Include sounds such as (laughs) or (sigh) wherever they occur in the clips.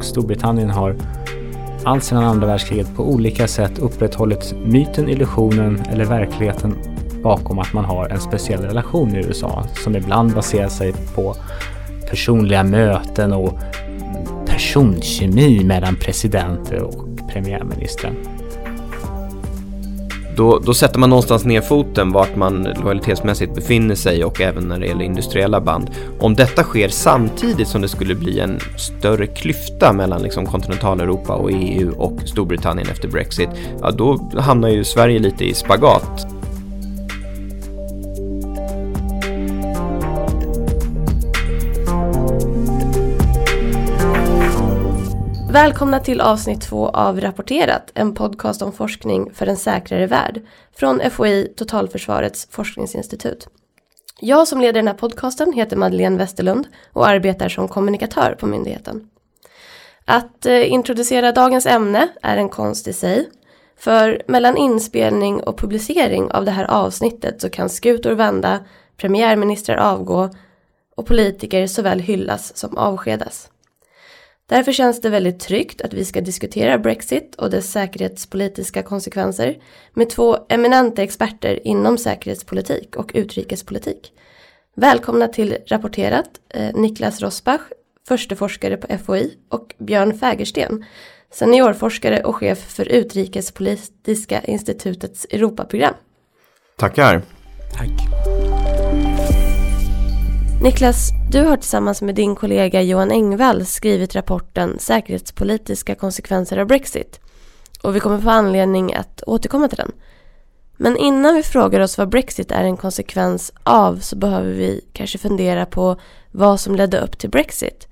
Storbritannien har alltsedan andra världskriget på olika sätt upprätthållit myten, illusionen eller verkligheten bakom att man har en speciell relation i USA som ibland baserar sig på personliga möten och personkemi mellan presidenter och premiärministern. Då, då, sätter man någonstans ner foten vart man lojalitetsmässigt befinner sig och även när det gäller industriella band. Om detta sker samtidigt som det skulle bli en större klyfta mellan liksom kontinentaleuropa och EU och Storbritannien efter Brexit, ja då hamnar ju Sverige lite i spagat. Välkomna till avsnitt två av Rapporterat, en podcast om forskning för en säkrare värld från FOI Totalförsvarets forskningsinstitut. Jag som leder den här podcasten heter Madeleine Westerlund och arbetar som kommunikatör på myndigheten. Att eh, introducera dagens ämne är en konst i sig. För mellan inspelning och publicering av det här avsnittet så kan skutor vända, premiärministrar avgå och politiker såväl hyllas som avskedas. Därför känns det väldigt tryggt att vi ska diskutera Brexit och dess säkerhetspolitiska konsekvenser med två eminenta experter inom säkerhetspolitik och utrikespolitik. Välkomna till Rapporterat, eh, Niklas Rosbach, förste forskare på FOI och Björn Fägersten, seniorforskare och chef för Utrikespolitiska institutets Europaprogram. Tackar. Tack. Niklas, du har tillsammans med din kollega Johan Engvall skrivit rapporten Säkerhetspolitiska konsekvenser av Brexit. Och vi kommer få anledning att återkomma till den. Men innan vi frågar oss vad Brexit är en konsekvens av så behöver vi kanske fundera på vad som ledde upp till Brexit.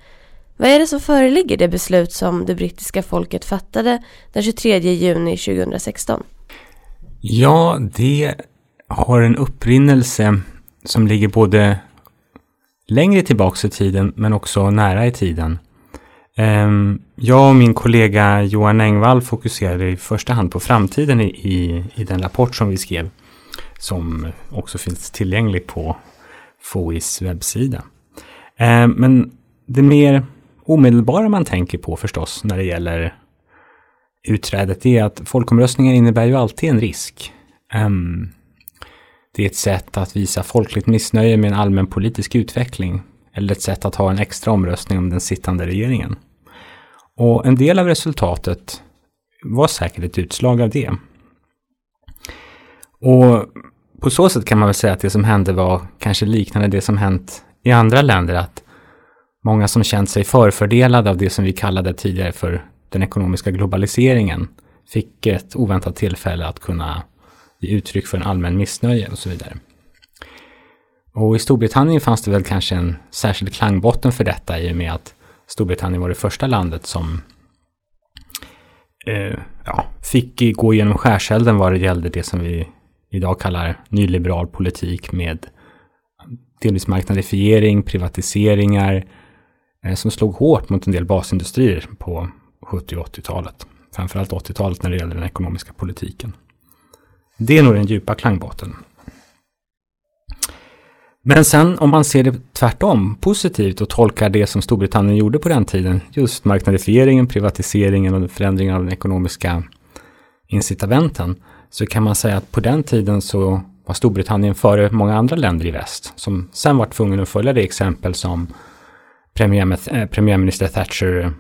Vad är det som föreligger det beslut som det brittiska folket fattade den 23 juni 2016? Ja, det har en upprinnelse som ligger både längre tillbaks i tiden men också nära i tiden. Ehm, jag och min kollega Johan Engvall fokuserade i första hand på framtiden i, i, den rapport som vi skrev. Som också finns tillgänglig på FOIs webbsida. Ehm, men det mer omedelbara man tänker på förstås när det gäller utträdet är att folkomröstningar innebär ju alltid en risk. Ehm, det är ett sätt att visa folkligt missnöje med en allmän politisk utveckling eller ett sätt att ha en extra omröstning om den sittande regeringen. Och en del av resultatet var säkert ett utslag av det. Och på så sätt kan man väl säga att det som hände var kanske liknande det som hänt i andra länder, att många som känt sig förfördelade av det som vi kallade tidigare för den ekonomiska globaliseringen fick ett oväntat tillfälle att kunna ge uttryck för en allmän missnöje och så vidare. Och i Storbritannien fanns det väl kanske en särskild klangbotten för detta i och med att Storbritannien var det första landet som eh, ja, fick gå igenom skärselden vad det gällde det som vi idag kallar nyliberal politik med delvis marknadifiering, privatiseringar eh, som slog hårt mot en del basindustrier på 70 och 80-talet. Framförallt 80-talet när det gäller den ekonomiska politiken. Det är nog den djupa klangbotten. Men sen om man ser det tvärtom, positivt och tolkar det som Storbritannien gjorde på den tiden, just marknadifieringen, privatiseringen och förändringen av den ekonomiska incitamenten, så kan man säga att på den tiden så var Storbritannien före många andra länder i väst, som sen var tvungen att följa det exempel som premiär, eh, premiärminister Thatcher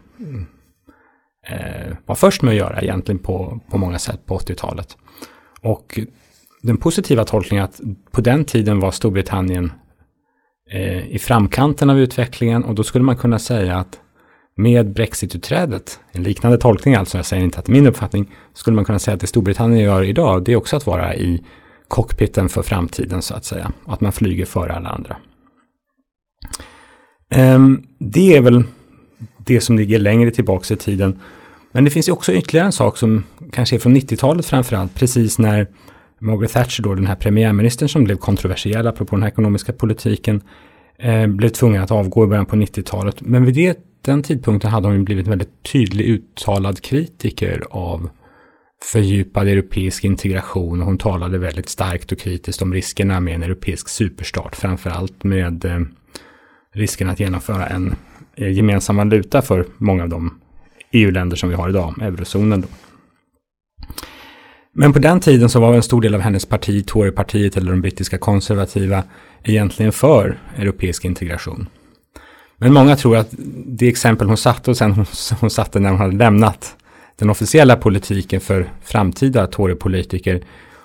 eh, var först med att göra egentligen på, på många sätt på 80-talet. Och den positiva tolkningen att på den tiden var Storbritannien eh, i framkanten av utvecklingen och då skulle man kunna säga att med Brexit-utträdet, en liknande tolkning alltså, jag säger inte att det är min uppfattning, skulle man kunna säga att det Storbritannien gör idag, det är också att vara i cockpiten för framtiden så att säga, att man flyger före alla andra. Um, det är väl det som ligger längre tillbaka i tiden. Men det finns ju också ytterligare en sak som kanske är från 90-talet framförallt, precis när Margaret Thatcher, då den här premiärministern som blev kontroversiell apropå den här ekonomiska politiken, eh, blev tvungen att avgå i början på 90-talet. Men vid det, den tidpunkten hade hon blivit en väldigt tydlig uttalad kritiker av fördjupad europeisk integration och hon talade väldigt starkt och kritiskt om riskerna med en europeisk superstat, framförallt med eh, risken att genomföra en eh, gemensam valuta för många av de EU-länder som vi har idag, eurozonen. Då. Men på den tiden så var en stor del av hennes parti, Torypartiet eller de brittiska konservativa, egentligen för europeisk integration. Men många tror att det exempel hon satte och sen hon, (laughs) hon satte när hon hade lämnat den officiella politiken för framtida Torypolitiker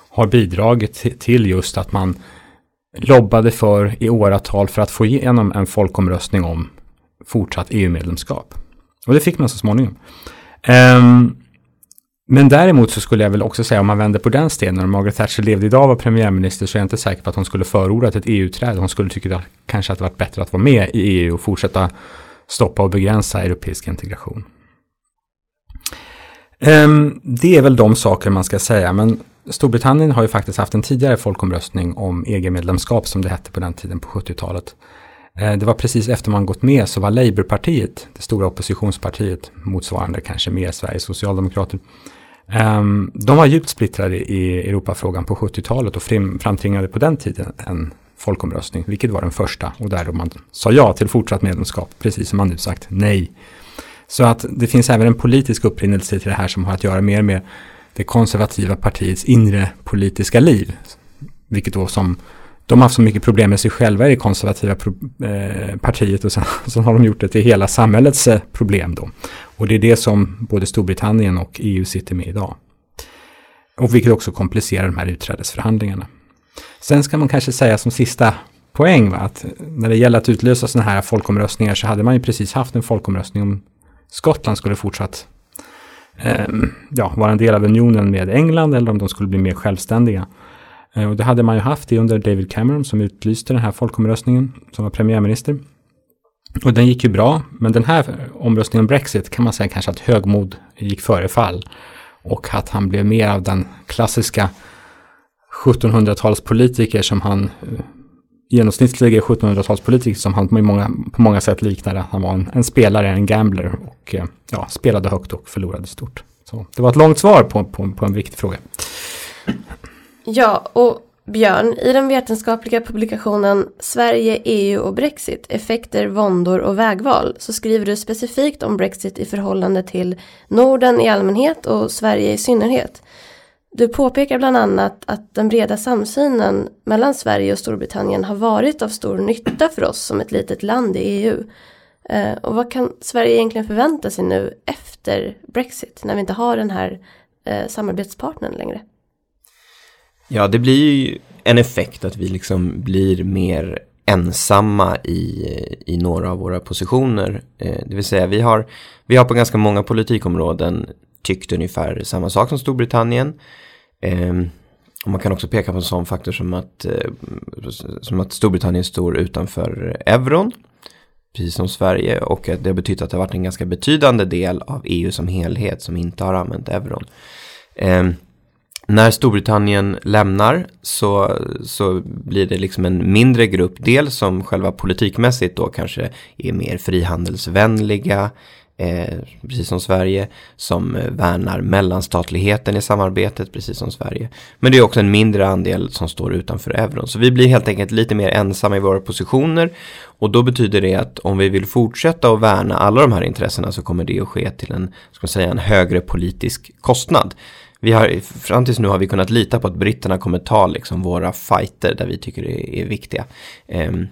har bidragit till just att man lobbade för i åratal för att få igenom en folkomröstning om fortsatt EU-medlemskap. Och det fick man så småningom. Um, men däremot så skulle jag väl också säga om man vänder på den stenen, om Margaret Thatcher levde idag och var premiärminister så är jag inte säker på att hon skulle förordat ett EU-träd. Hon skulle tycka att kanske att det varit bättre att vara med i EU och fortsätta stoppa och begränsa europeisk integration. Um, det är väl de saker man ska säga, men Storbritannien har ju faktiskt haft en tidigare folkomröstning om EG-medlemskap som det hette på den tiden på 70-talet. Eh, det var precis efter man gått med så var Labourpartiet, det stora oppositionspartiet, motsvarande kanske mer Sveriges socialdemokrater. Ehm, de var djupt splittrade i Europafrågan på 70-talet och framtvingade på den tiden en folkomröstning, vilket var den första och där man sa ja till fortsatt medlemskap, precis som man nu sagt nej. Så att det finns även en politisk upprinnelse till det här som har att göra mer med det konservativa partiets inre politiska liv, vilket då som de har haft så mycket problem med sig själva i det konservativa eh, partiet och sen, (laughs) sen, har de gjort det till hela samhällets eh, problem då. Och det är det som både Storbritannien och EU sitter med idag. Och vilket också komplicerar de här utträdesförhandlingarna. Sen ska man kanske säga som sista poäng va, att när det gäller att utlösa sådana här folkomröstningar så hade man ju precis haft en folkomröstning om Skottland skulle fortsatt eh, ja, vara en del av unionen med England eller om de skulle bli mer självständiga. Eh, och det hade man ju haft det under David Cameron som utlyste den här folkomröstningen som var premiärminister. Och den gick ju bra, men den här omröstningen om Brexit kan man säga kanske att högmod gick före fall. Och att han blev mer av den klassiska 1700-talspolitiker som han eh, genomsnittliga 1700-talspolitiker som han på många, på många sätt liknade. Han var en, en, spelare, en gambler och eh, ja, spelade högt och förlorade stort. Så det var ett långt svar på, på, på en viktig fråga. Ja, och Björn, i den vetenskapliga publikationen Sverige, EU och Brexit, effekter, våndor och vägval så skriver du specifikt om Brexit i förhållande till Norden i allmänhet och Sverige i synnerhet. Du påpekar bland annat att den breda samsynen mellan Sverige och Storbritannien har varit av stor nytta för oss som ett litet land i EU. Eh, och vad kan Sverige egentligen förvänta sig nu efter Brexit när vi inte har den här eh, samarbetspartnern längre? Ja, det blir ju en effekt att vi liksom blir mer ensamma i, i några av våra positioner. Eh, det vill säga vi har, vi har på ganska många politikområden tyckt ungefär samma sak som Storbritannien. Eh, och man kan också peka på en sån faktor som att, eh, som att Storbritannien står utanför euron. Precis som Sverige och det har betytt att det har varit en ganska betydande del av EU som helhet som inte har använt euron. Ehm, när Storbritannien lämnar så, så blir det liksom en mindre grupp del som själva politikmässigt då kanske är mer frihandelsvänliga, eh, precis som Sverige, som värnar mellanstatligheten i samarbetet, precis som Sverige. Men det är också en mindre andel som står utanför euron. Så vi blir helt enkelt lite mer ensamma i våra positioner och då betyder det att om vi vill fortsätta att värna alla de här intressena så kommer det att ske till en, ska säga, en högre politisk kostnad vi har, fram tills nu har vi kunnat lita på att britterna kommer ta liksom våra fighter där vi tycker det är viktiga. Um,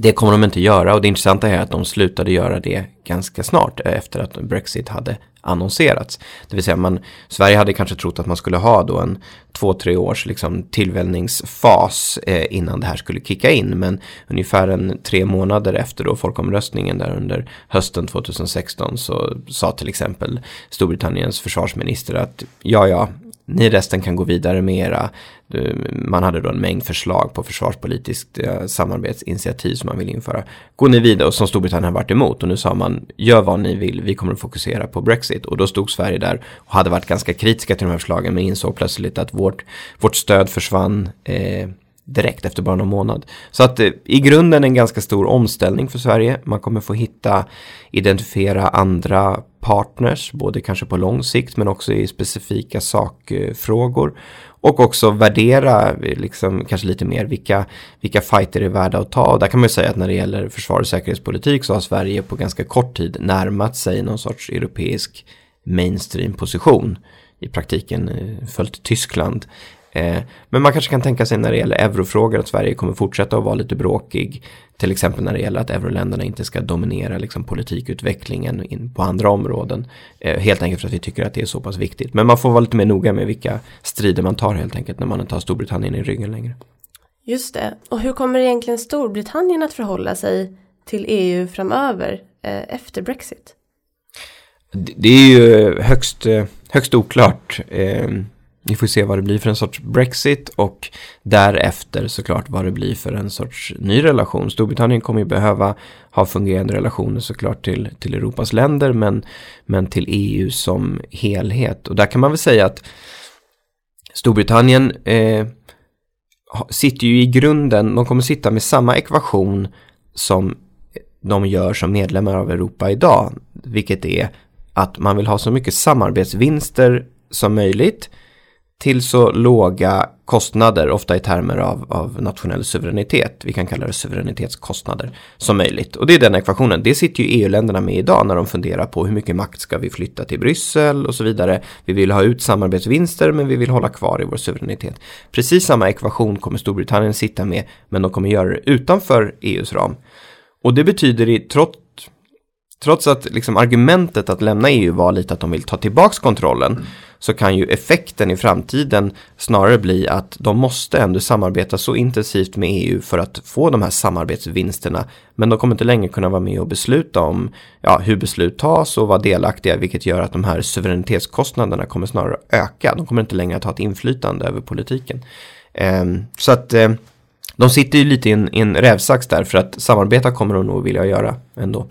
det kommer de inte göra och det intressanta är att de slutade göra det ganska snart eh, efter att Brexit hade annonserats. Det vill säga man, Sverige hade kanske trott att man skulle ha då en två, tre års liksom tillväljningsfas eh, innan det här skulle kicka in. Men ungefär en tre månader efter då folkomröstningen där under hösten 2016 så sa till exempel Storbritanniens försvarsminister att ja, ja, ni resten kan gå vidare med era, eh, man hade då en mängd förslag på försvarspolitiskt eh, samarbetsinitiativ som man vill införa. Går ni vidare och som Storbritannien har varit emot och nu sa man gör vad ni vill, vi kommer att fokusera på Brexit och då stod Sverige där och hade varit ganska kritiska till de här förslagen men insåg plötsligt att vårt, vårt stöd försvann eh, direkt efter bara någon månad. Så att eh, i grunden en ganska stor omställning för Sverige. Man kommer få hitta, identifiera andra partners, både kanske på lång sikt men också i specifika sakfrågor. Och också värdera eh, liksom, kanske lite mer vilka, vilka fighter är värda att ta. Och där kan man ju säga att när det gäller försvar och säkerhetspolitik så har Sverige på ganska kort tid närmat sig någon sorts europeisk mainstream-position. I praktiken eh, följt Tyskland. Eh, men man kanske kan tänka sig när det gäller eurofrågor att Sverige kommer fortsätta att vara lite bråkig. Till exempel när det gäller att euroländerna inte ska dominera liksom, politikutvecklingen in på andra områden. Eh, helt enkelt för att vi tycker att det är så pass viktigt. Men man får vara lite mer noga med vilka strider man tar helt enkelt när man inte har Storbritannien i ryggen längre. Just det. Och hur kommer egentligen Storbritannien att förhålla sig till EU framöver eh, efter Brexit? Det är ju högst, högst oklart. Eh, vi får se vad det blir för en sorts Brexit och därefter såklart vad det blir för en sorts ny relation. Storbritannien kommer ju behöva ha fungerande relationer såklart till, till Europas länder men, men till EU som helhet. Och där kan man väl säga att Storbritannien eh, sitter ju i grunden, de kommer sitta med samma ekvation som de gör som medlemmar av Europa idag. Vilket är att man vill ha så mycket samarbetsvinster som möjligt till så låga kostnader, ofta i termer av, av nationell suveränitet, vi kan kalla det suveränitetskostnader, som möjligt. Och det är den ekvationen, det sitter ju EU-länderna med idag när de funderar på hur mycket makt ska vi flytta till Bryssel och så vidare. Vi vill ha ut samarbetsvinster men vi vill hålla kvar i vår suveränitet. Precis samma ekvation kommer Storbritannien sitta med, men de kommer göra det utanför EUs ram. Och det betyder i, trots trots att liksom argumentet att lämna EU var lite att de vill ta tillbaks kontrollen mm så kan ju effekten i framtiden snarare bli att de måste ändå samarbeta så intensivt med EU för att få de här samarbetsvinsterna. Men de kommer inte längre kunna vara med och besluta om ja, hur beslut tas och vara delaktiga vilket gör att de här suveränitetskostnaderna kommer snarare öka. De kommer inte längre att ha ett inflytande över politiken. Ehm, så att eh, de sitter ju lite i en, i en rävsax där för att samarbeta kommer de nog vilja göra ändå.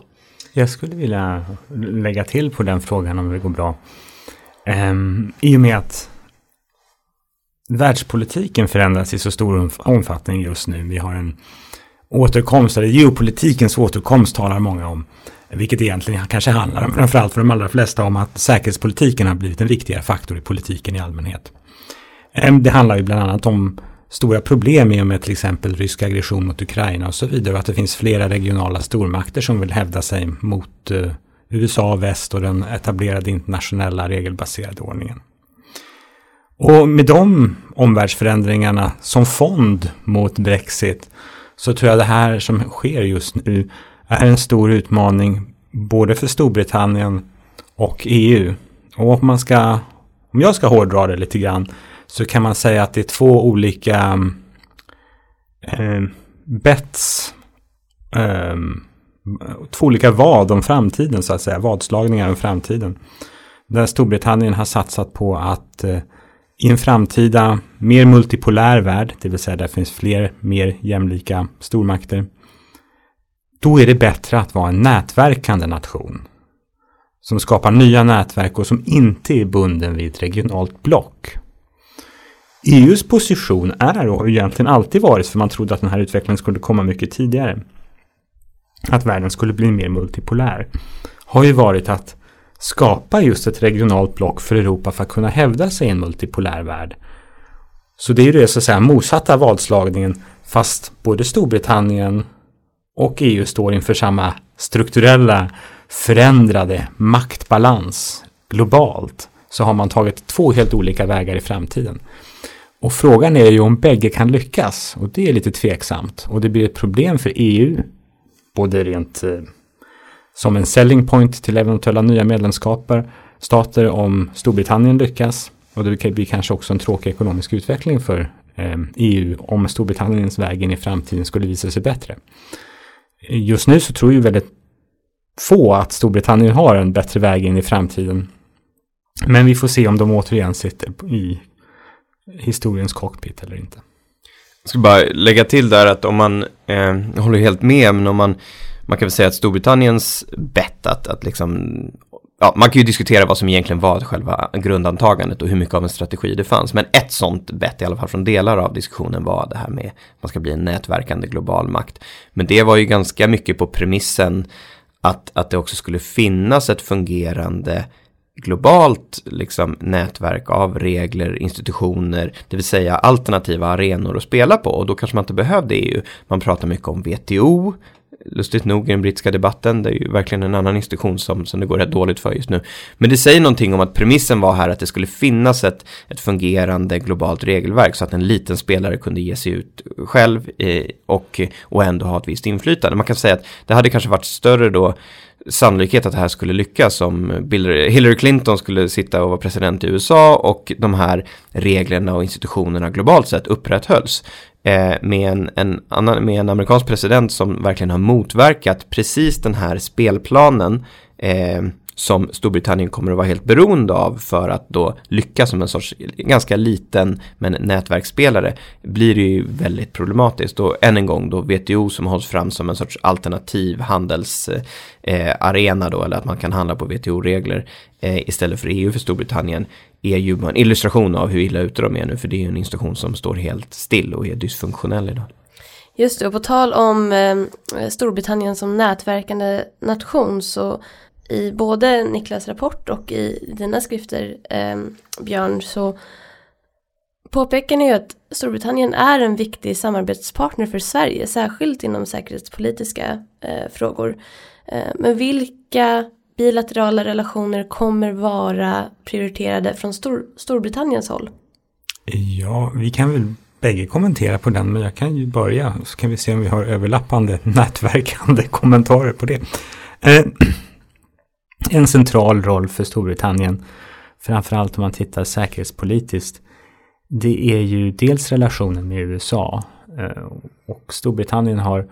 Jag skulle vilja lägga till på den frågan om det går bra. Um, I och med att världspolitiken förändras i så stor omfattning just nu. Vi har en återkomst, eller geopolitikens återkomst talar många om. Vilket egentligen kanske handlar, framförallt för de allra flesta, om att säkerhetspolitiken har blivit en viktigare faktor i politiken i allmänhet. Ehm, det handlar ju bland annat om stora problem i och med till exempel rysk aggression mot Ukraina och så vidare. Och att det finns flera regionala stormakter som vill hävda sig mot uh, USA, väst och den etablerade internationella regelbaserade ordningen. Och med de omvärldsförändringarna som fond mot Brexit så tror jag det här som sker just nu är en stor utmaning både för Storbritannien och EU. Och om man ska, om jag ska hårdra det lite grann, så kan man säga att det är två olika eh, bets, eh, Eh, två olika vad om framtiden så att säga, vadslagningar om framtiden. Där Storbritannien har satsat på att eh, i en framtida mer multipolär värld, det vill säga där finns fler mer jämlika stormakter, då är det bättre att vara en nätverkande nation. Som skapar nya nätverk och som inte är bunden vid ett regionalt block. EUs position är och har egentligen alltid varit, för man trodde att den här utvecklingen skulle komma mycket tidigare, att världen skulle bli mer multipolär, har ju varit att skapa just ett regionalt block för Europa för att kunna hävda sig i en multipolär värld. Så det är ju det så att säga motsatta vadslagningen, fast både Storbritannien och EU står inför samma strukturella förändrade maktbalans globalt så har man tagit två helt olika vägar i framtiden. Och frågan är ju om bägge kan lyckas och det är lite tveksamt. Och det blir ett problem för EU, både rent eh, som en selling point till eventuella nya medlemskaper, stater om Storbritannien lyckas. Och det blir kanske också en tråkig ekonomisk utveckling för eh, EU om Storbritanniens väg in i framtiden skulle visa sig bättre. Just nu så tror ju väldigt få att Storbritannien har en bättre väg in i framtiden. Men vi får se om de återigen sitter i historiens cockpit eller inte. Jag ska bara lägga till där att om man, eh, jag håller helt med, men om man, man kan väl säga att Storbritanniens bett att, att liksom ja, man kan ju diskutera vad som egentligen var själva grundantagandet och hur mycket av en strategi det fanns. Men ett sånt bett, i alla fall från delar av diskussionen, var det här med att man ska bli en nätverkande global makt. Men det var ju ganska mycket på premissen att, att det också skulle finnas ett fungerande globalt liksom, nätverk av regler, institutioner, det vill säga alternativa arenor att spela på. Och då kanske man inte behövde EU. Man pratar mycket om WTO, lustigt nog i den brittiska debatten. Det är ju verkligen en annan institution som, som det går rätt dåligt för just nu. Men det säger någonting om att premissen var här att det skulle finnas ett, ett fungerande globalt regelverk så att en liten spelare kunde ge sig ut själv eh, och, och ändå ha ett visst inflytande. Man kan säga att det hade kanske varit större då sannolikhet att det här skulle lyckas om Hillary Clinton skulle sitta och vara president i USA och de här reglerna och institutionerna globalt sett upprätthölls eh, med, en, en annan, med en amerikansk president som verkligen har motverkat precis den här spelplanen eh, som Storbritannien kommer att vara helt beroende av för att då lyckas som en sorts ganska liten men nätverksspelare blir det ju väldigt problematiskt och än en gång då WTO som hålls fram som en sorts alternativ handelsarena eh, då eller att man kan handla på WTO-regler eh, istället för EU för Storbritannien är ju en illustration av hur illa ute de är nu för det är ju en institution som står helt still och är dysfunktionell idag. Just det, och på tal om eh, Storbritannien som nätverkande nation så i både Niklas rapport och i dina skrifter eh, Björn så påpekar ni ju att Storbritannien är en viktig samarbetspartner för Sverige, särskilt inom säkerhetspolitiska eh, frågor. Eh, men vilka bilaterala relationer kommer vara prioriterade från Stor Storbritanniens håll? Ja, vi kan väl bägge kommentera på den, men jag kan ju börja så kan vi se om vi har överlappande (laughs) nätverkande kommentarer på det. Eh, (clears throat) en central roll för Storbritannien, framförallt om man tittar säkerhetspolitiskt, det är ju dels relationen med USA. Eh, och Storbritannien har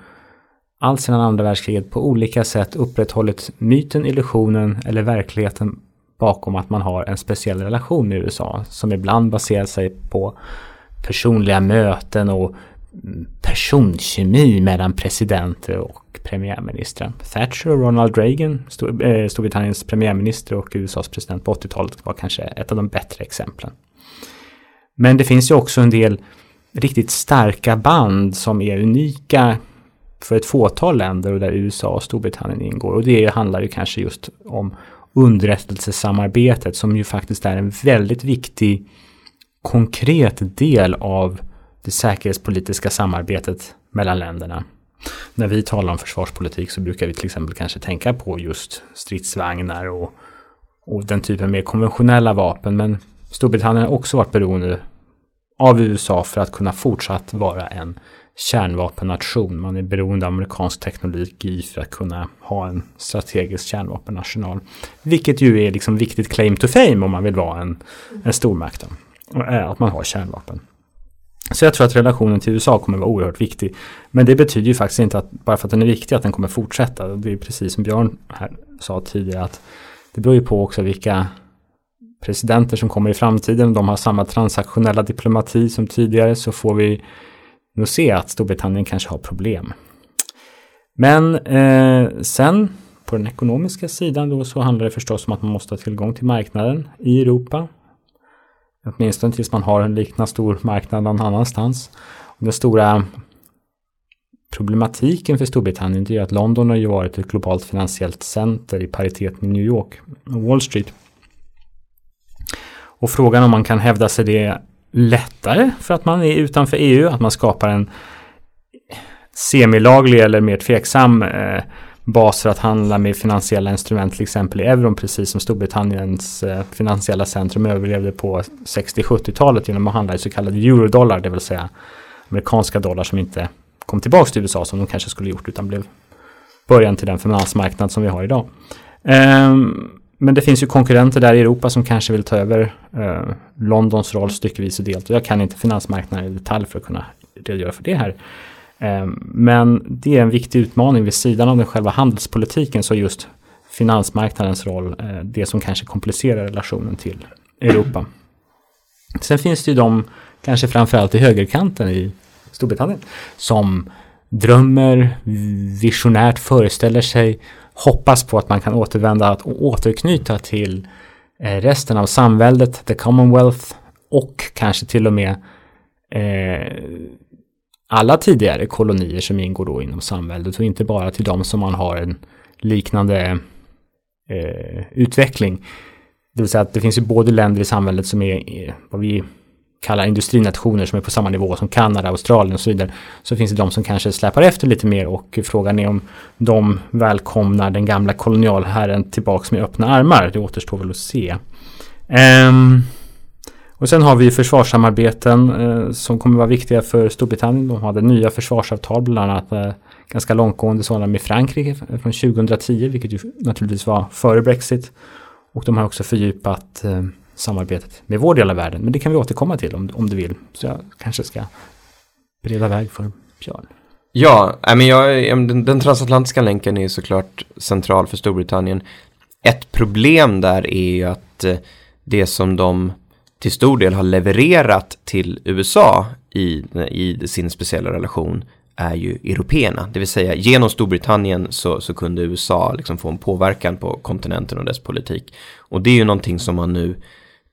allt sedan andra världskriget på olika sätt upprätthållit myten, illusionen eller verkligheten bakom att man har en speciell relation med USA som ibland baserar sig på personliga möten och personkemi mellan presidenter och premiärministrar. Thatcher och Ronald Reagan, Storbritanniens eh, premiärminister och USAs president på 80-talet var kanske ett av de bättre exemplen. Men det finns ju också en del riktigt starka band som är unika för ett fåtal länder och där USA och Storbritannien ingår. Och det handlar ju kanske just om underrättelsesamarbetet som ju faktiskt är en väldigt viktig konkret del av det säkerhetspolitiska samarbetet mellan länderna. När vi talar om försvarspolitik så brukar vi till exempel kanske tänka på just stridsvagnar och, och den typen mer konventionella vapen. Men Storbritannien har också varit beroende av USA för att kunna fortsatt vara en kärnvapennation. Man är beroende av amerikansk teknologi för att kunna ha en strategisk kärnvapenarsenal. Vilket ju är liksom viktigt claim to fame om man vill vara en, en stormakt. Eh, att man har kärnvapen. Så jag tror att relationen till USA kommer vara oerhört viktig. Men det betyder ju faktiskt inte att bara för att den är viktig att den kommer fortsätta. Det är precis som Björn här sa tidigare att det beror ju på också vilka presidenter som kommer i framtiden. De har samma transaktionella diplomati som tidigare så får vi nog se att Storbritannien kanske har problem. Men eh, sen på den ekonomiska sidan då så handlar det förstås om att man måste ha tillgång till marknaden i Europa. Åtminstone tills man har en liknande stor marknad någon annanstans. Och den stora problematiken för Storbritannien är att London har ju varit ett globalt finansiellt center i paritet med New York och Wall Street. Och frågan om man kan hävda sig det lättare för att man är utanför EU, att man skapar en semilaglig eller mer tveksam eh, baser att handla med finansiella instrument, till exempel i euron, precis som Storbritanniens eh, finansiella centrum överlevde på 60-70-talet genom att handla i så kallade eurodollar, det vill säga amerikanska dollar som inte kom tillbaka till USA som de kanske skulle gjort, utan blev början till den finansmarknad som vi har idag. Ehm, men det finns ju konkurrenter där i Europa som kanske vill ta över eh, Londons roll styckevis och delt. Jag kan inte finansmarknaden i detalj för att kunna redogöra för det här. Ehm, men det är en viktig utmaning vid sidan av den själva handelspolitiken så just finansmarknadens roll eh, det som kanske komplicerar relationen till Europa. Sen finns det ju de, kanske framförallt i högerkanten i Storbritannien, som drömmer, visionärt föreställer sig hoppas på att man kan återvända och återknyta till eh, resten av samväldet, the Commonwealth och kanske till och med eh, alla tidigare kolonier som ingår då inom samväldet och inte bara till de som man har en liknande eh, utveckling. Det vill säga att det finns ju både länder i samhället som är eh, vad vi kallar industrinationer som är på samma nivå som Kanada, Australien och så vidare. Så finns det de som kanske släpar efter lite mer och frågan är om de välkomnar den gamla kolonialherren tillbaks med öppna armar. Det återstår väl att se. Um, och sen har vi försvarssamarbeten eh, som kommer vara viktiga för Storbritannien. De hade nya försvarsavtal, bland annat eh, ganska långtgående sådana med Frankrike från 2010, vilket ju naturligtvis var före Brexit. Och de har också fördjupat eh, samarbetet med vår del av världen. Men det kan vi återkomma till om, om du vill. Så jag kanske ska bereda väg för Björn. Ja, men jag, den, den transatlantiska länken är såklart central för Storbritannien. Ett problem där är ju att eh, det som de till stor del har levererat till USA i, i sin speciella relation är ju européerna. Det vill säga genom Storbritannien så, så kunde USA liksom få en påverkan på kontinenten och dess politik. Och det är ju någonting som man nu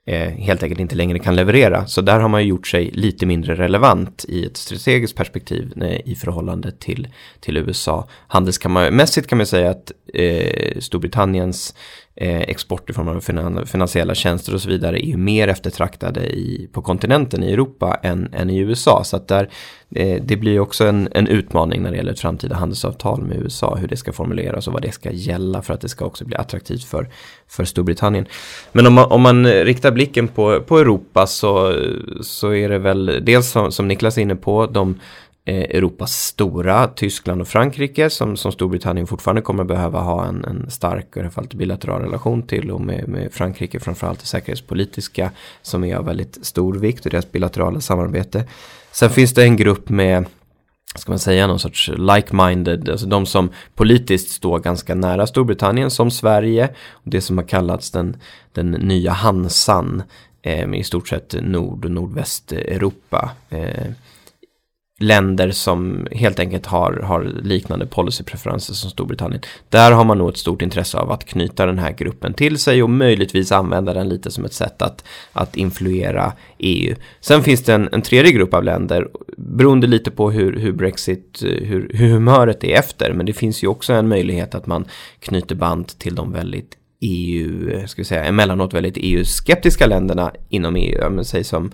eh, helt enkelt inte längre kan leverera. Så där har man ju gjort sig lite mindre relevant i ett strategiskt perspektiv nej, i förhållande till, till USA. Handelsmässigt kan man säga att eh, Storbritanniens Eh, export i form av finansiella tjänster och så vidare är ju mer eftertraktade i, på kontinenten i Europa än, än i USA. Så att där, eh, det blir också en, en utmaning när det gäller ett framtida handelsavtal med USA, hur det ska formuleras och vad det ska gälla för att det ska också bli attraktivt för, för Storbritannien. Men om man, om man riktar blicken på, på Europa så, så är det väl dels som, som Niklas är inne på, de Eh, Europas stora, Tyskland och Frankrike som, som Storbritannien fortfarande kommer behöva ha en, en stark, i alla bilateral relation till och med, med Frankrike framförallt det säkerhetspolitiska som är av väldigt stor vikt och deras bilaterala samarbete. Sen finns det en grupp med ska man säga, någon sorts like-minded, alltså de som politiskt står ganska nära Storbritannien som Sverige, och det som har kallats den, den nya Hansan, eh, i stort sett Nord och Nordvästeuropa. Eh, länder som helt enkelt har, har liknande policypreferenser som Storbritannien. Där har man nog ett stort intresse av att knyta den här gruppen till sig och möjligtvis använda den lite som ett sätt att, att influera EU. Sen finns det en, en tredje grupp av länder, beroende lite på hur, hur Brexit, hur, hur humöret är efter, men det finns ju också en möjlighet att man knyter band till de väldigt EU, eh, ska vi säga, emellanåt väldigt EU-skeptiska länderna inom EU, men säg som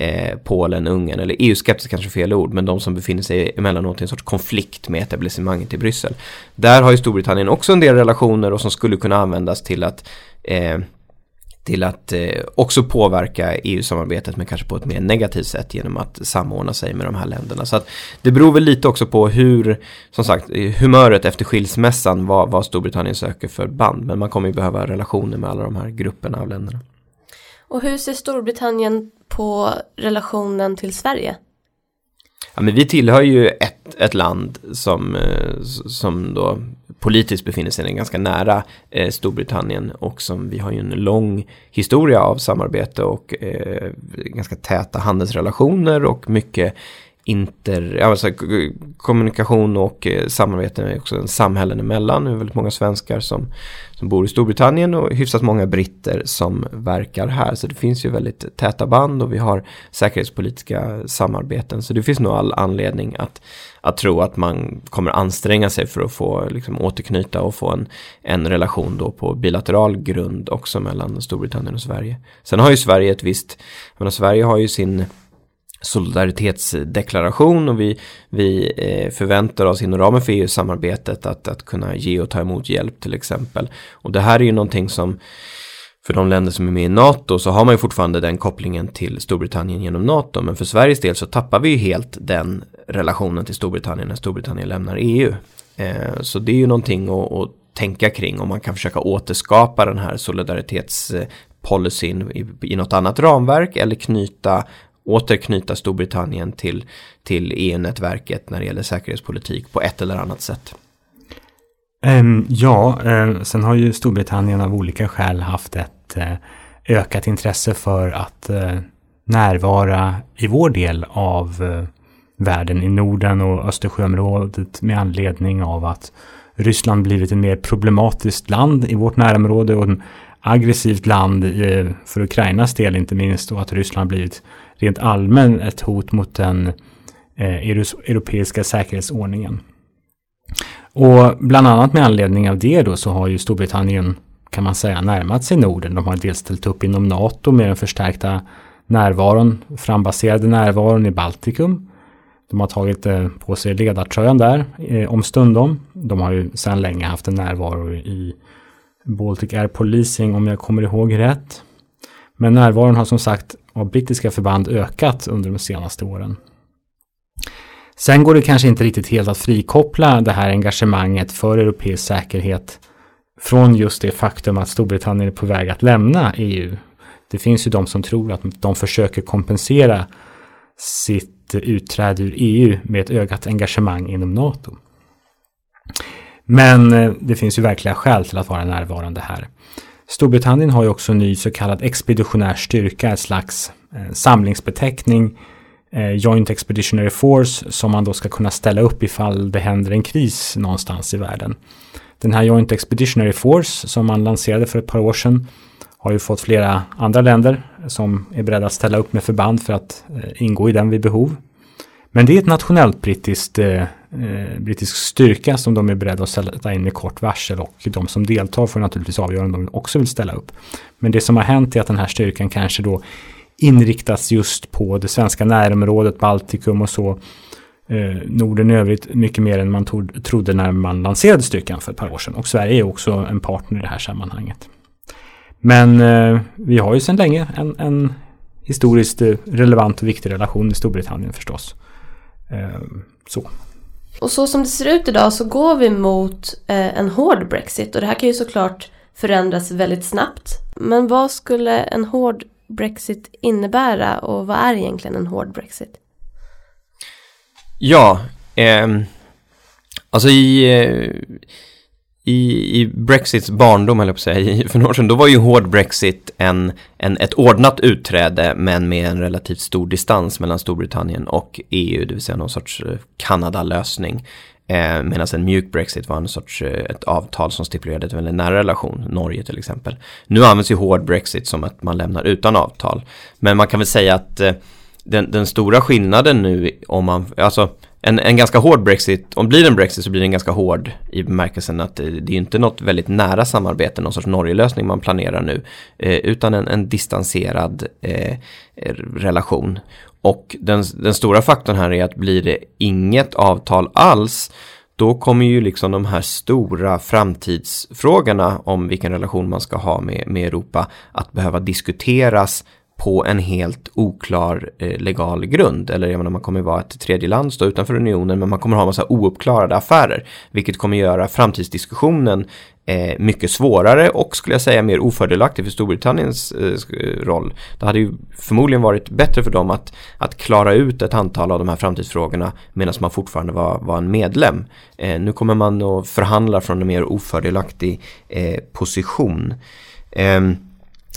eh, Polen, Ungern, eller EU-skeptisk kanske fel ord, men de som befinner sig emellanåt i en sorts konflikt med etablissemanget i Bryssel. Där har ju Storbritannien också en del relationer och som skulle kunna användas till att eh, till att eh, också påverka EU-samarbetet men kanske på ett mer negativt sätt genom att samordna sig med de här länderna. Så att det beror väl lite också på hur, som sagt, humöret efter skilsmässan, vad, vad Storbritannien söker för band. Men man kommer ju behöva relationer med alla de här grupperna av länderna. Och hur ser Storbritannien på relationen till Sverige? Ja, men vi tillhör ju ett, ett land som, eh, som då politiskt befinner sig ganska nära eh, Storbritannien och som vi har ju en lång historia av samarbete och eh, ganska täta handelsrelationer och mycket inter, alltså, kommunikation och eh, samarbete med också samhällen emellan. Det är väldigt många svenskar som, som bor i Storbritannien och hyfsat många britter som verkar här. Så det finns ju väldigt täta band och vi har säkerhetspolitiska samarbeten. Så det finns nog all anledning att, att tro att man kommer anstränga sig för att få liksom, återknyta och få en, en relation då på bilateral grund också mellan Storbritannien och Sverige. Sen har ju Sverige ett visst, jag menar, Sverige har ju sin solidaritetsdeklaration och vi, vi eh, förväntar oss inom ramen för EU-samarbetet att, att kunna ge och ta emot hjälp till exempel. Och det här är ju någonting som för de länder som är med i NATO så har man ju fortfarande den kopplingen till Storbritannien genom NATO. Men för Sveriges del så tappar vi ju helt den relationen till Storbritannien när Storbritannien lämnar EU. Eh, så det är ju någonting att, att tänka kring om man kan försöka återskapa den här solidaritetspolicyn eh, i, i något annat ramverk eller knyta återknyta Storbritannien till, till EU-nätverket när det gäller säkerhetspolitik på ett eller annat sätt? Ehm, ja, eh, sen har ju Storbritannien av olika skäl haft ett eh, ökat intresse för att eh, närvara i vår del av världen i Norden och Östersjöområdet med anledning av att Ryssland blivit ett mer problematiskt land i vårt närområde och ett aggressivt land för Ukrainas del inte minst och att Ryssland blivit rent allmänt ett hot mot den eh, europeiska säkerhetsordningen. Och bland annat med anledning av det då så har ju Storbritannien kan man säga närmat sig Norden. De har dels ställt upp inom NATO med den förstärkta närvaron, frambaserade närvaron i Baltikum. De har tagit eh, på sig ledartröjan där eh, om stundom. De har ju sedan länge haft en närvaro i Baltic Air Policing om jag kommer ihåg rätt. Men närvaron har som sagt av brittiska förband ökat under de senaste åren. Sen går det kanske inte riktigt helt att frikoppla det här engagemanget för europeisk säkerhet från just det faktum att Storbritannien är på väg att lämna EU. Det finns ju de som tror att de försöker kompensera sitt utträde ur EU med ett ökat engagemang inom NATO. Men eh, det finns ju verkliga skäl till att vara närvarande här. Storbritannien har ju också en ny så kallad expeditionär styrka, ett slags eh, samlingsbeteckning, eh, Joint Expeditionary Force, som man då ska kunna ställa upp ifall det händer en kris någonstans i världen. Den här Joint Expeditionary Force som man lanserade för ett par år sedan har ju fått flera andra länder som är beredda att ställa upp med förband för att eh, ingå i den vid behov. Men det är ett nationellt brittiskt, eh, eh, brittisk styrka som de är beredda att sätta in med kort varsel och de som deltar får naturligtvis avgöra om de också vill ställa upp. Men det som har hänt är att den här styrkan kanske då inriktas just på det svenska närområdet, Baltikum och så. Eh, Norden i övrigt mycket mer än man tog, trodde när man lanserade styrkan för ett par år sedan. Och Sverige är också en partner i det här sammanhanget. Men eh, vi har ju sedan länge en, en historiskt eh, relevant och viktig relation i Storbritannien förstås. Ehm, så. Och så som det ser ut idag så går vi mot eh, en hård Brexit och det här kan ju såklart förändras väldigt snabbt. Men vad skulle en hård Brexit innebära och vad är egentligen en hård Brexit? Ja, eh, alltså i, eh, i, i Brexits barndom, eller på att säga, (laughs) för några år sedan, då var ju hård Brexit en, en, ett ordnat utträde men med en relativt stor distans mellan Storbritannien och EU, det vill säga någon sorts eh, Kanada-lösning. Eh, Medan en mjuk Brexit var en sorts eh, ett avtal som stipulerade ett väldigt nära relation, Norge till exempel. Nu används ju hård Brexit som att man lämnar utan avtal. Men man kan väl säga att eh, den, den stora skillnaden nu om man, alltså en, en ganska hård Brexit, om det blir en Brexit så blir den ganska hård i bemärkelsen att det, det är inte något väldigt nära samarbete, någon sorts Norge-lösning man planerar nu, eh, utan en, en distanserad eh, relation. Och den, den stora faktorn här är att blir det inget avtal alls, då kommer ju liksom de här stora framtidsfrågorna om vilken relation man ska ha med, med Europa att behöva diskuteras på en helt oklar eh, legal grund. Eller jag menar, man kommer vara ett tredje land, stå utanför unionen, men man kommer ha en massa ouppklarade affärer. Vilket kommer göra framtidsdiskussionen eh, mycket svårare och skulle jag säga mer ofördelaktig för Storbritanniens eh, eh, roll. Det hade ju förmodligen varit bättre för dem att, att klara ut ett antal av de här framtidsfrågorna medan man fortfarande var, var en medlem. Eh, nu kommer man att förhandla från en mer ofördelaktig eh, position. Ehm,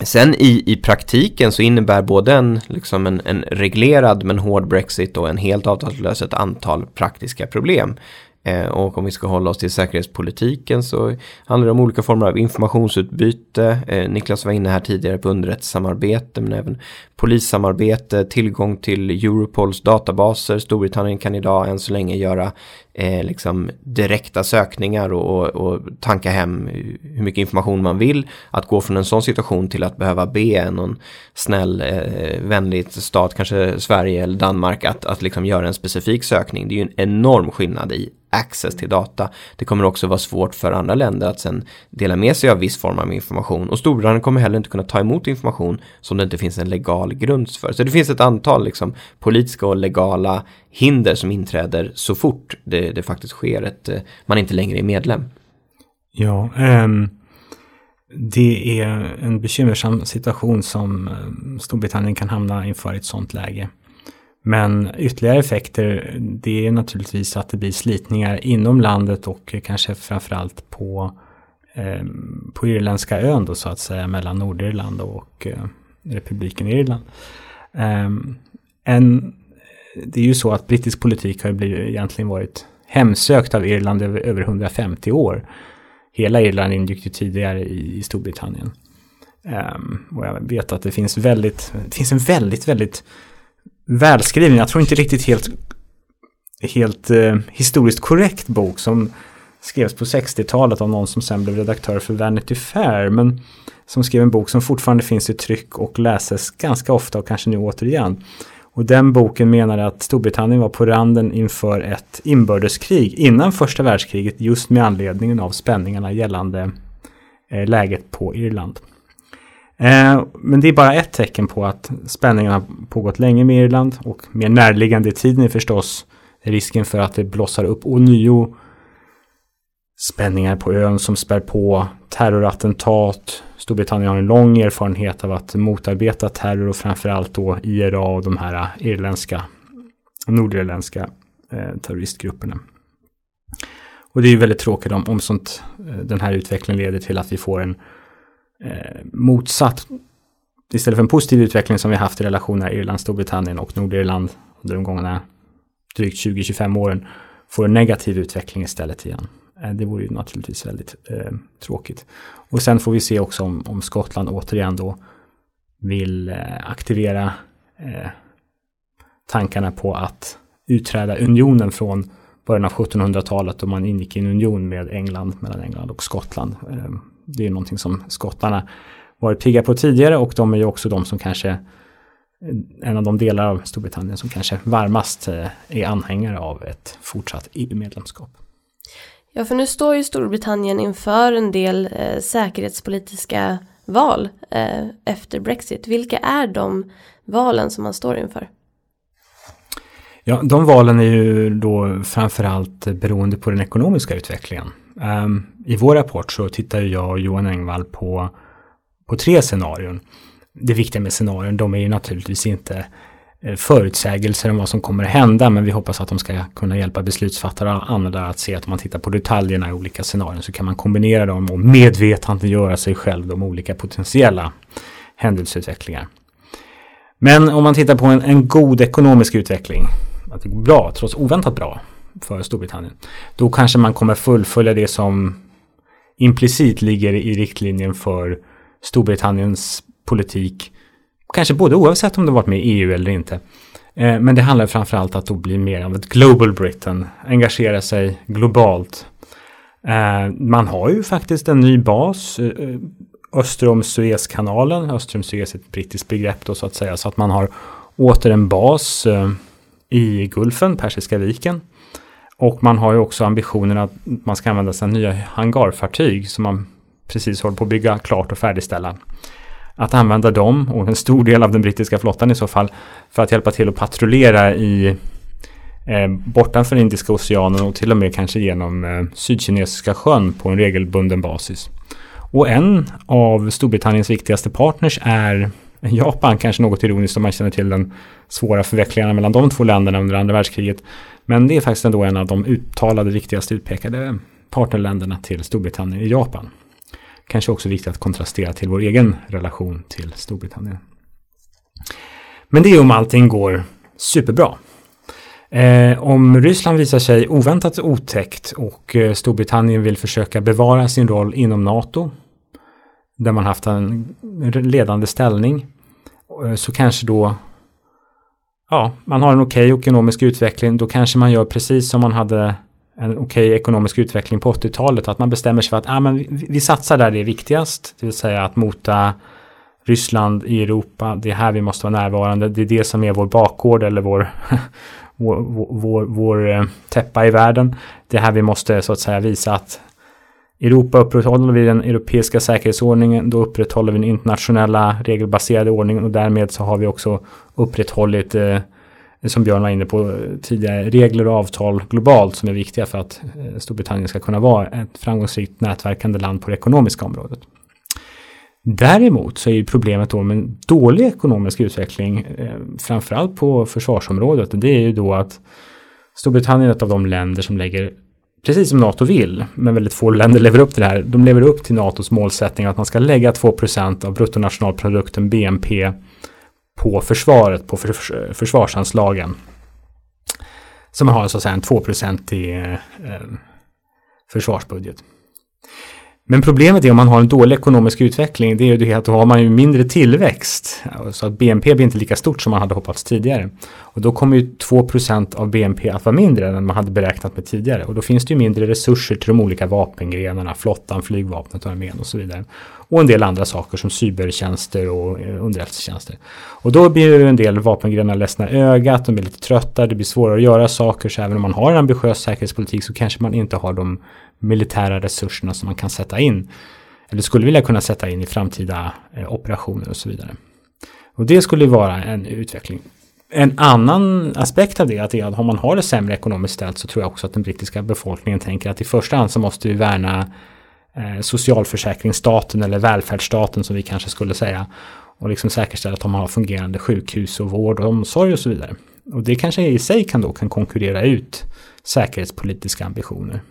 Sen i, i praktiken så innebär både en, liksom en, en reglerad men hård Brexit och en helt avtalslös ett antal praktiska problem. Eh, och om vi ska hålla oss till säkerhetspolitiken så handlar det om olika former av informationsutbyte. Eh, Niklas var inne här tidigare på underrättelsesamarbete men även polissamarbete, tillgång till Europols databaser. Storbritannien kan idag än så länge göra eh, liksom direkta sökningar och, och, och, tanka hem hur mycket information man vill. Att gå från en sån situation till att behöva be någon snäll, eh, vänlig stat, kanske Sverige eller Danmark, att, att liksom göra en specifik sökning. Det är ju en enorm skillnad i access till data. Det kommer också vara svårt för andra länder att sen dela med sig av viss form av information. Och Storbritannien kommer heller inte kunna ta emot information som det inte finns en legal grund för. Så det finns ett antal liksom, politiska och legala hinder som inträder så fort det, det faktiskt sker ett, eh, man inte längre är medlem. Ja, um, det är en bekymmersam situation som eh, Storbritannien kan hamna inför i ett sådant läge. Men ytterligare effekter, det är naturligtvis att det blir slitningar inom landet och kanske framförallt på, eh, på irländska ön då så att säga mellan Nordirland och eh, republiken Irland. Eh, en, det är ju så att brittisk politik har ju blivit, egentligen varit hemsökt av Irland över, över 150 år. Hela Irland ingick ju tidigare i, i Storbritannien. Um, och jag vet att det finns väldigt, det finns en väldigt, väldigt välskriven, jag tror inte riktigt helt, helt uh, historiskt korrekt bok som skrevs på 60-talet av någon som sen blev redaktör för Vanity Fair. Men som skrev en bok som fortfarande finns i tryck och läses ganska ofta och kanske nu återigen. Och den boken menar att Storbritannien var på randen inför ett inbördeskrig innan första världskriget just med anledningen av spänningarna gällande eh, läget på Irland. Eh, men det är bara ett tecken på att spänningarna har pågått länge med Irland och mer närliggande i tiden är förstås risken för att det blossar upp ånyo spänningar på ön som spär på terrorattentat. Storbritannien har en lång erfarenhet av att motarbeta terror och framförallt då IRA och de här eh, irländska, nordirländska eh, terroristgrupperna. Och det är ju väldigt tråkigt om, om sånt, eh, den här utvecklingen leder till att vi får en eh, motsatt, istället för en positiv utveckling som vi haft i relationerna Irland, Storbritannien och Nordirland under de gångna drygt 20-25 åren, får en negativ utveckling istället igen. Eh, det vore ju naturligtvis väldigt eh, tråkigt. Och sen får vi se också om, om Skottland återigen då vill eh, aktivera eh, tankarna på att utträda unionen från början av 1700-talet då man ingick i en union med England, mellan England och Skottland. Eh, det är någonting som skottarna varit pigga på tidigare och de är ju också de som kanske eh, en av de delar av Storbritannien som kanske varmast eh, är anhängare av ett fortsatt EU-medlemskap. Ja, för nu står ju Storbritannien inför en del eh, säkerhetspolitiska val eh, efter Brexit. Vilka är de valen som man står inför? Ja, de valen är ju då framförallt beroende på den ekonomiska utvecklingen. Um, I vår rapport så tittar jag och Johan Engvall på, på tre scenarion. Det viktiga med scenarion, de är ju naturligtvis inte Eh, förutsägelser om vad som kommer att hända men vi hoppas att de ska kunna hjälpa beslutsfattare och andra att se att om man tittar på detaljerna i olika scenarion så kan man kombinera dem och medvetandegöra sig själv de olika potentiella händelseutvecklingar. Men om man tittar på en, en god ekonomisk utveckling, att det går bra, trots oväntat bra för Storbritannien, då kanske man kommer fullfölja det som implicit ligger i riktlinjen för Storbritanniens politik Kanske både oavsett om de varit med i EU eller inte. Eh, men det handlar framförallt att då bli mer av ett Global Britain, engagera sig globalt. Eh, man har ju faktiskt en ny bas eh, öster om Suezkanalen. Öster om Suez är ett brittiskt begrepp då så att säga. Så att man har åter en bas i Gulfen, Persiska viken. Och man har ju också ambitionen att man ska använda sig av nya hangarfartyg som man precis håller på att bygga klart och färdigställa att använda dem och en stor del av den brittiska flottan i så fall för att hjälpa till att patrullera i eh, bortanför Indiska oceanen och till och med kanske genom eh, Sydkinesiska sjön på en regelbunden basis. Och en av Storbritanniens viktigaste partners är Japan, kanske något ironiskt om man känner till den svåra förvecklingarna mellan de två länderna under andra världskriget. Men det är faktiskt ändå en av de uttalade viktigaste utpekade partnerländerna till Storbritannien i Japan kanske också viktigt att kontrastera till vår egen relation till Storbritannien. Men det är om allting går superbra. Eh, om Ryssland visar sig oväntat otäckt och eh, Storbritannien vill försöka bevara sin roll inom NATO, där man haft en ledande ställning, eh, så kanske då ja, man har en okej okay ekonomisk utveckling, då kanske man gör precis som man hade en okej okay ekonomisk utveckling på 80-talet. Att man bestämmer sig för att ah, men vi, vi satsar där det är viktigast. Det vill säga att mota Ryssland i Europa. Det är här vi måste vara närvarande. Det är det som är vår bakgård eller vår, (laughs) vår, vår, vår eh, täppa i världen. Det är här vi måste så att säga visa att Europa upprätthåller vi den europeiska säkerhetsordningen, då upprätthåller vi den internationella regelbaserade ordningen och därmed så har vi också upprätthållit eh, Eh, som Björn var inne på eh, tidigare, regler och avtal globalt som är viktiga för att eh, Storbritannien ska kunna vara ett framgångsrikt nätverkande land på det ekonomiska området. Däremot så är ju problemet då med en dålig ekonomisk utveckling, framförallt på försvarsområdet, det är ju då att Storbritannien är ett av de länder som lägger, precis som NATO vill, men väldigt få länder lever upp till det här, de lever upp till NATOs målsättning att man ska lägga 2% av bruttonationalprodukten, BNP, på försvaret, på förs försvarsanslagen. som har så att säga en 2% eh, eh, försvarsbudget. Men problemet är om man har en dålig ekonomisk utveckling, det är ju det att då har man ju mindre tillväxt. Så att BNP blir inte lika stort som man hade hoppats tidigare. Och då kommer ju 2% av BNP att vara mindre än man hade beräknat med tidigare. Och då finns det ju mindre resurser till de olika vapengrenarna, flottan, flygvapnet och armén och så vidare. Och en del andra saker som cybertjänster och eh, underrättelsetjänster. Och då blir ju en del vapengrenar ledsna ögat, de blir lite trötta, det blir svårare att göra saker. Så även om man har en ambitiös säkerhetspolitik så kanske man inte har de militära resurserna som man kan sätta in. Eller skulle vilja kunna sätta in i framtida eh, operationer och så vidare. Och det skulle vara en utveckling. En annan aspekt av det är att om man har det sämre ekonomiskt ställt så tror jag också att den brittiska befolkningen tänker att i första hand så måste vi värna Eh, socialförsäkringsstaten eller välfärdsstaten som vi kanske skulle säga. Och liksom säkerställa att de har fungerande sjukhus och vård och omsorg och så vidare. Och det kanske i sig kan då kan konkurrera ut säkerhetspolitiska ambitioner.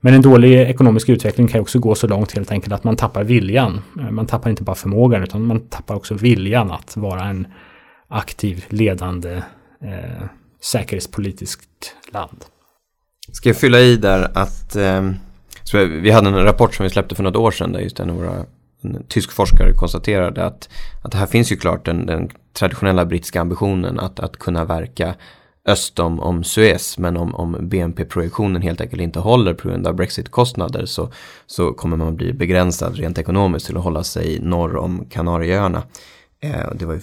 Men en dålig ekonomisk utveckling kan också gå så långt helt enkelt att man tappar viljan. Eh, man tappar inte bara förmågan utan man tappar också viljan att vara en aktiv ledande eh, säkerhetspolitiskt land. Ska jag fylla i där att eh, vi hade en rapport som vi släppte för något år sedan där just en, några, en tysk forskare konstaterade att, att här finns ju klart den, den traditionella brittiska ambitionen att, att kunna verka öst om, om Suez. Men om, om BNP-projektionen helt enkelt inte håller på grund av Brexit-kostnader så, så kommer man bli begränsad rent ekonomiskt till att hålla sig norr om Kanarieöarna. Eh, det var ju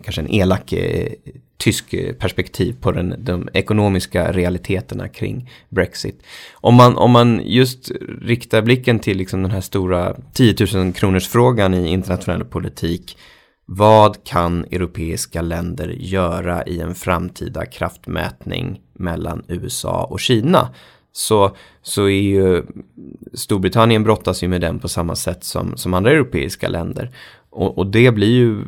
kanske en elak eh, tysk eh, perspektiv på den, de ekonomiska realiteterna kring Brexit. Om man, om man just riktar blicken till liksom den här stora 10 000 kronors frågan i internationell politik vad kan europeiska länder göra i en framtida kraftmätning mellan USA och Kina? Så, så är ju Storbritannien brottas ju med den på samma sätt som, som andra europeiska länder. Och, och, det blir ju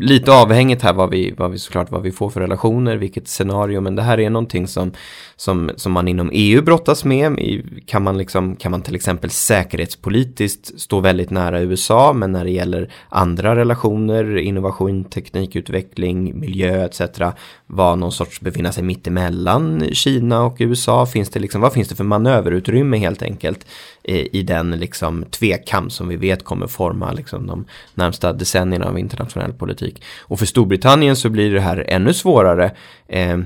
lite avhängigt här vad vi, vad vi såklart vad vi får för relationer, vilket scenario, men det här är någonting som, som, som man inom EU brottas med. Kan man, liksom, kan man till exempel säkerhetspolitiskt stå väldigt nära USA, men när det gäller andra relationer, innovation, teknikutveckling, miljö etc. vara någon sorts befinna sig mittemellan Kina och USA? Finns det liksom, vad finns det för manöverutrymme helt enkelt i den liksom tvekamp som vi vet kommer forma liksom de närmsta decennierna av internationell politik. Och för Storbritannien så blir det här ännu svårare. Eh,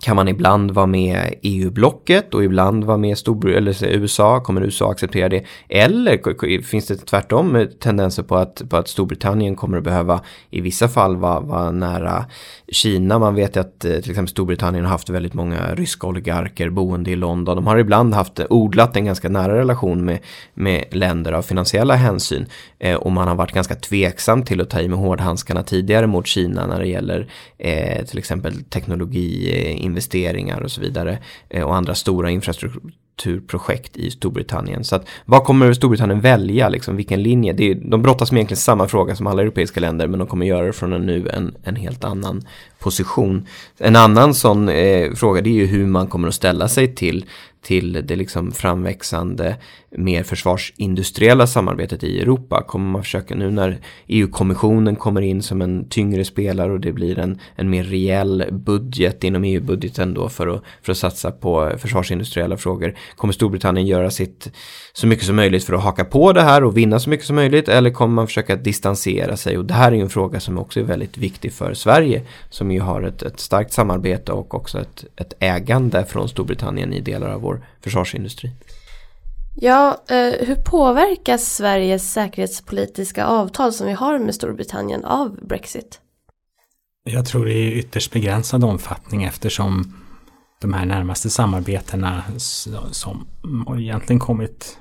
kan man ibland vara med EU-blocket och ibland vara med Storbr eller USA, kommer USA acceptera det? Eller finns det tvärtom tendenser på att, på att Storbritannien kommer att behöva i vissa fall vara, vara nära Kina? Man vet att eh, till exempel Storbritannien har haft väldigt många ryska oligarker boende i London. De har ibland haft eh, odlat en ganska nära relation med, med länder av finansiella hänsyn eh, och man har varit ganska tveksam till att ta i med hårdhandskarna tidigare mot Kina när det gäller eh, till exempel teknologi eh, investeringar och så vidare eh, och andra stora infrastrukturprojekt i Storbritannien. Så att vad kommer Storbritannien välja, liksom, vilken linje? Det är, de brottas med egentligen samma fråga som alla europeiska länder men de kommer göra det från en nu en, en helt annan position. En annan sån eh, fråga det är ju hur man kommer att ställa sig till till det liksom framväxande mer försvarsindustriella samarbetet i Europa? Kommer man försöka nu när EU-kommissionen kommer in som en tyngre spelare och det blir en, en mer rejäl budget inom EU-budgeten då för att, för att satsa på försvarsindustriella frågor. Kommer Storbritannien göra sitt så mycket som möjligt för att haka på det här och vinna så mycket som möjligt eller kommer man försöka distansera sig? Och det här är ju en fråga som också är väldigt viktig för Sverige som ju har ett, ett starkt samarbete och också ett, ett ägande från Storbritannien i delar av vår försvarsindustri. Ja, eh, hur påverkas Sveriges säkerhetspolitiska avtal som vi har med Storbritannien av Brexit? Jag tror det är ytterst begränsad omfattning eftersom de här närmaste samarbetena som egentligen kommit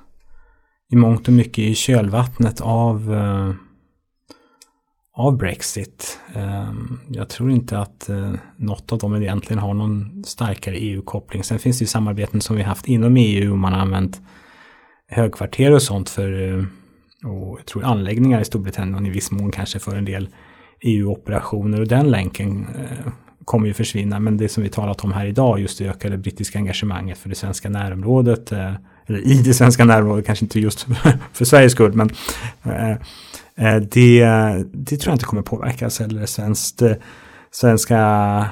i mångt och mycket i kölvattnet av, eh, av Brexit. Eh, jag tror inte att eh, något av dem egentligen har någon starkare EU-koppling. Sen finns det ju samarbeten som vi haft inom EU och man har använt högkvarter och sånt för eh, och jag tror anläggningar i Storbritannien och i viss mån kanske för en del EU-operationer och den länken eh, kommer ju försvinna. Men det som vi talat om här idag, just det ökade brittiska engagemanget för det svenska närområdet, eh, eller i det svenska närområdet, kanske inte just (laughs) för Sveriges skull, men det, det tror jag inte kommer påverkas eller svenskt, svenska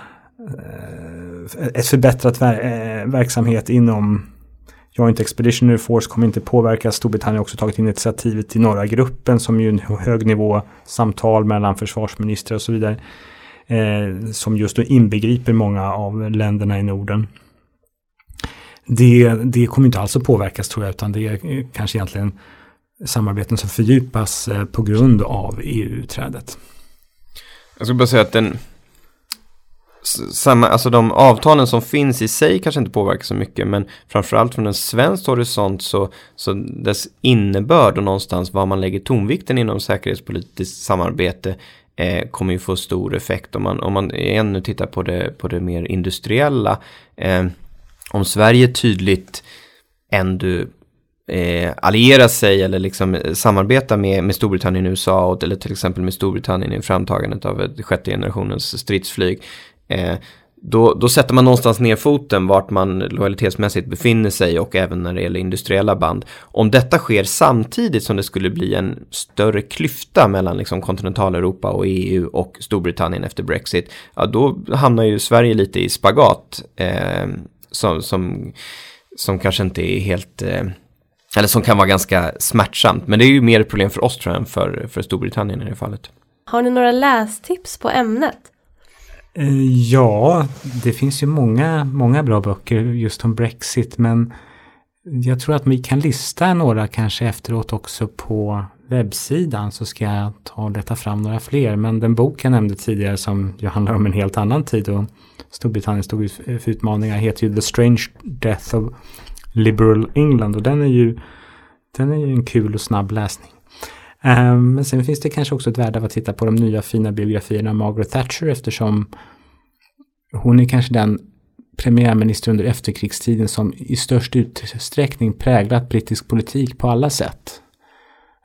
ett förbättrat ver verksamhet inom Joint Expeditionary Force kommer inte påverkas. Storbritannien har också tagit initiativet till norra gruppen som ju en hög nivå samtal mellan försvarsministrar och så vidare. Eh, som just då inbegriper många av länderna i Norden. Det, det kommer inte alls att påverkas tror jag utan det är eh, kanske egentligen samarbeten som fördjupas eh, på grund av EU-trädet. Jag skulle bara säga att den samma, alltså de avtalen som finns i sig kanske inte påverkar så mycket men framförallt från en svensk horisont så, så dess innebörd och någonstans var man lägger tonvikten inom säkerhetspolitiskt samarbete eh, kommer ju få stor effekt om man, om man igen nu tittar på det, på det mer industriella. Eh, om Sverige tydligt ändå eh, alliera sig eller liksom samarbeta med, med Storbritannien och USA och, eller till exempel med Storbritannien i framtagandet av ett sjätte generationens stridsflyg Eh, då, då sätter man någonstans ner foten vart man lojalitetsmässigt befinner sig och även när det gäller industriella band. Om detta sker samtidigt som det skulle bli en större klyfta mellan liksom kontinentaleuropa och EU och Storbritannien efter Brexit, ja, då hamnar ju Sverige lite i spagat eh, som, som, som kanske inte är helt eh, eller som kan vara ganska smärtsamt. Men det är ju mer ett problem för oss tror jag än för, för Storbritannien i det fallet. Har ni några lästips på ämnet? Eh, ja, det finns ju många, många bra böcker just om Brexit men jag tror att vi kan lista några kanske efteråt också på webbsidan så ska jag ta och leta fram några fler. Men den bok jag nämnde tidigare som ju handlar om en helt annan tid och Storbritannien stod för utmaningar heter ju The Strange Death of Liberal England och den är ju, den är ju en kul och snabb läsning. Ehm, men sen finns det kanske också ett värde av att titta på de nya fina biografierna av Margaret Thatcher eftersom hon är kanske den premiärminister under efterkrigstiden som i störst utsträckning präglat brittisk politik på alla sätt.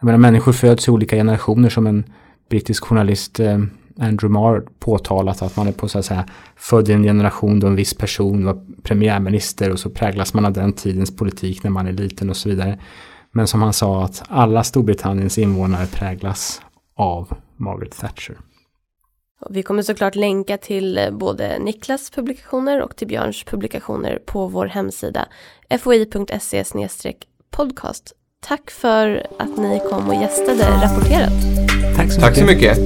Jag menar, människor föds i olika generationer som en brittisk journalist eh, Andrew Marr påtalat att man är på så att säga född i en generation då en viss person var premiärminister och så präglas man av den tidens politik när man är liten och så vidare. Men som han sa att alla Storbritanniens invånare präglas av Margaret Thatcher. Vi kommer såklart länka till eh, både Niklas publikationer och till Björns publikationer på vår hemsida foi.se podcast. Tack för att ni kom och gästade Rapporterat. Tack så Tack så mycket.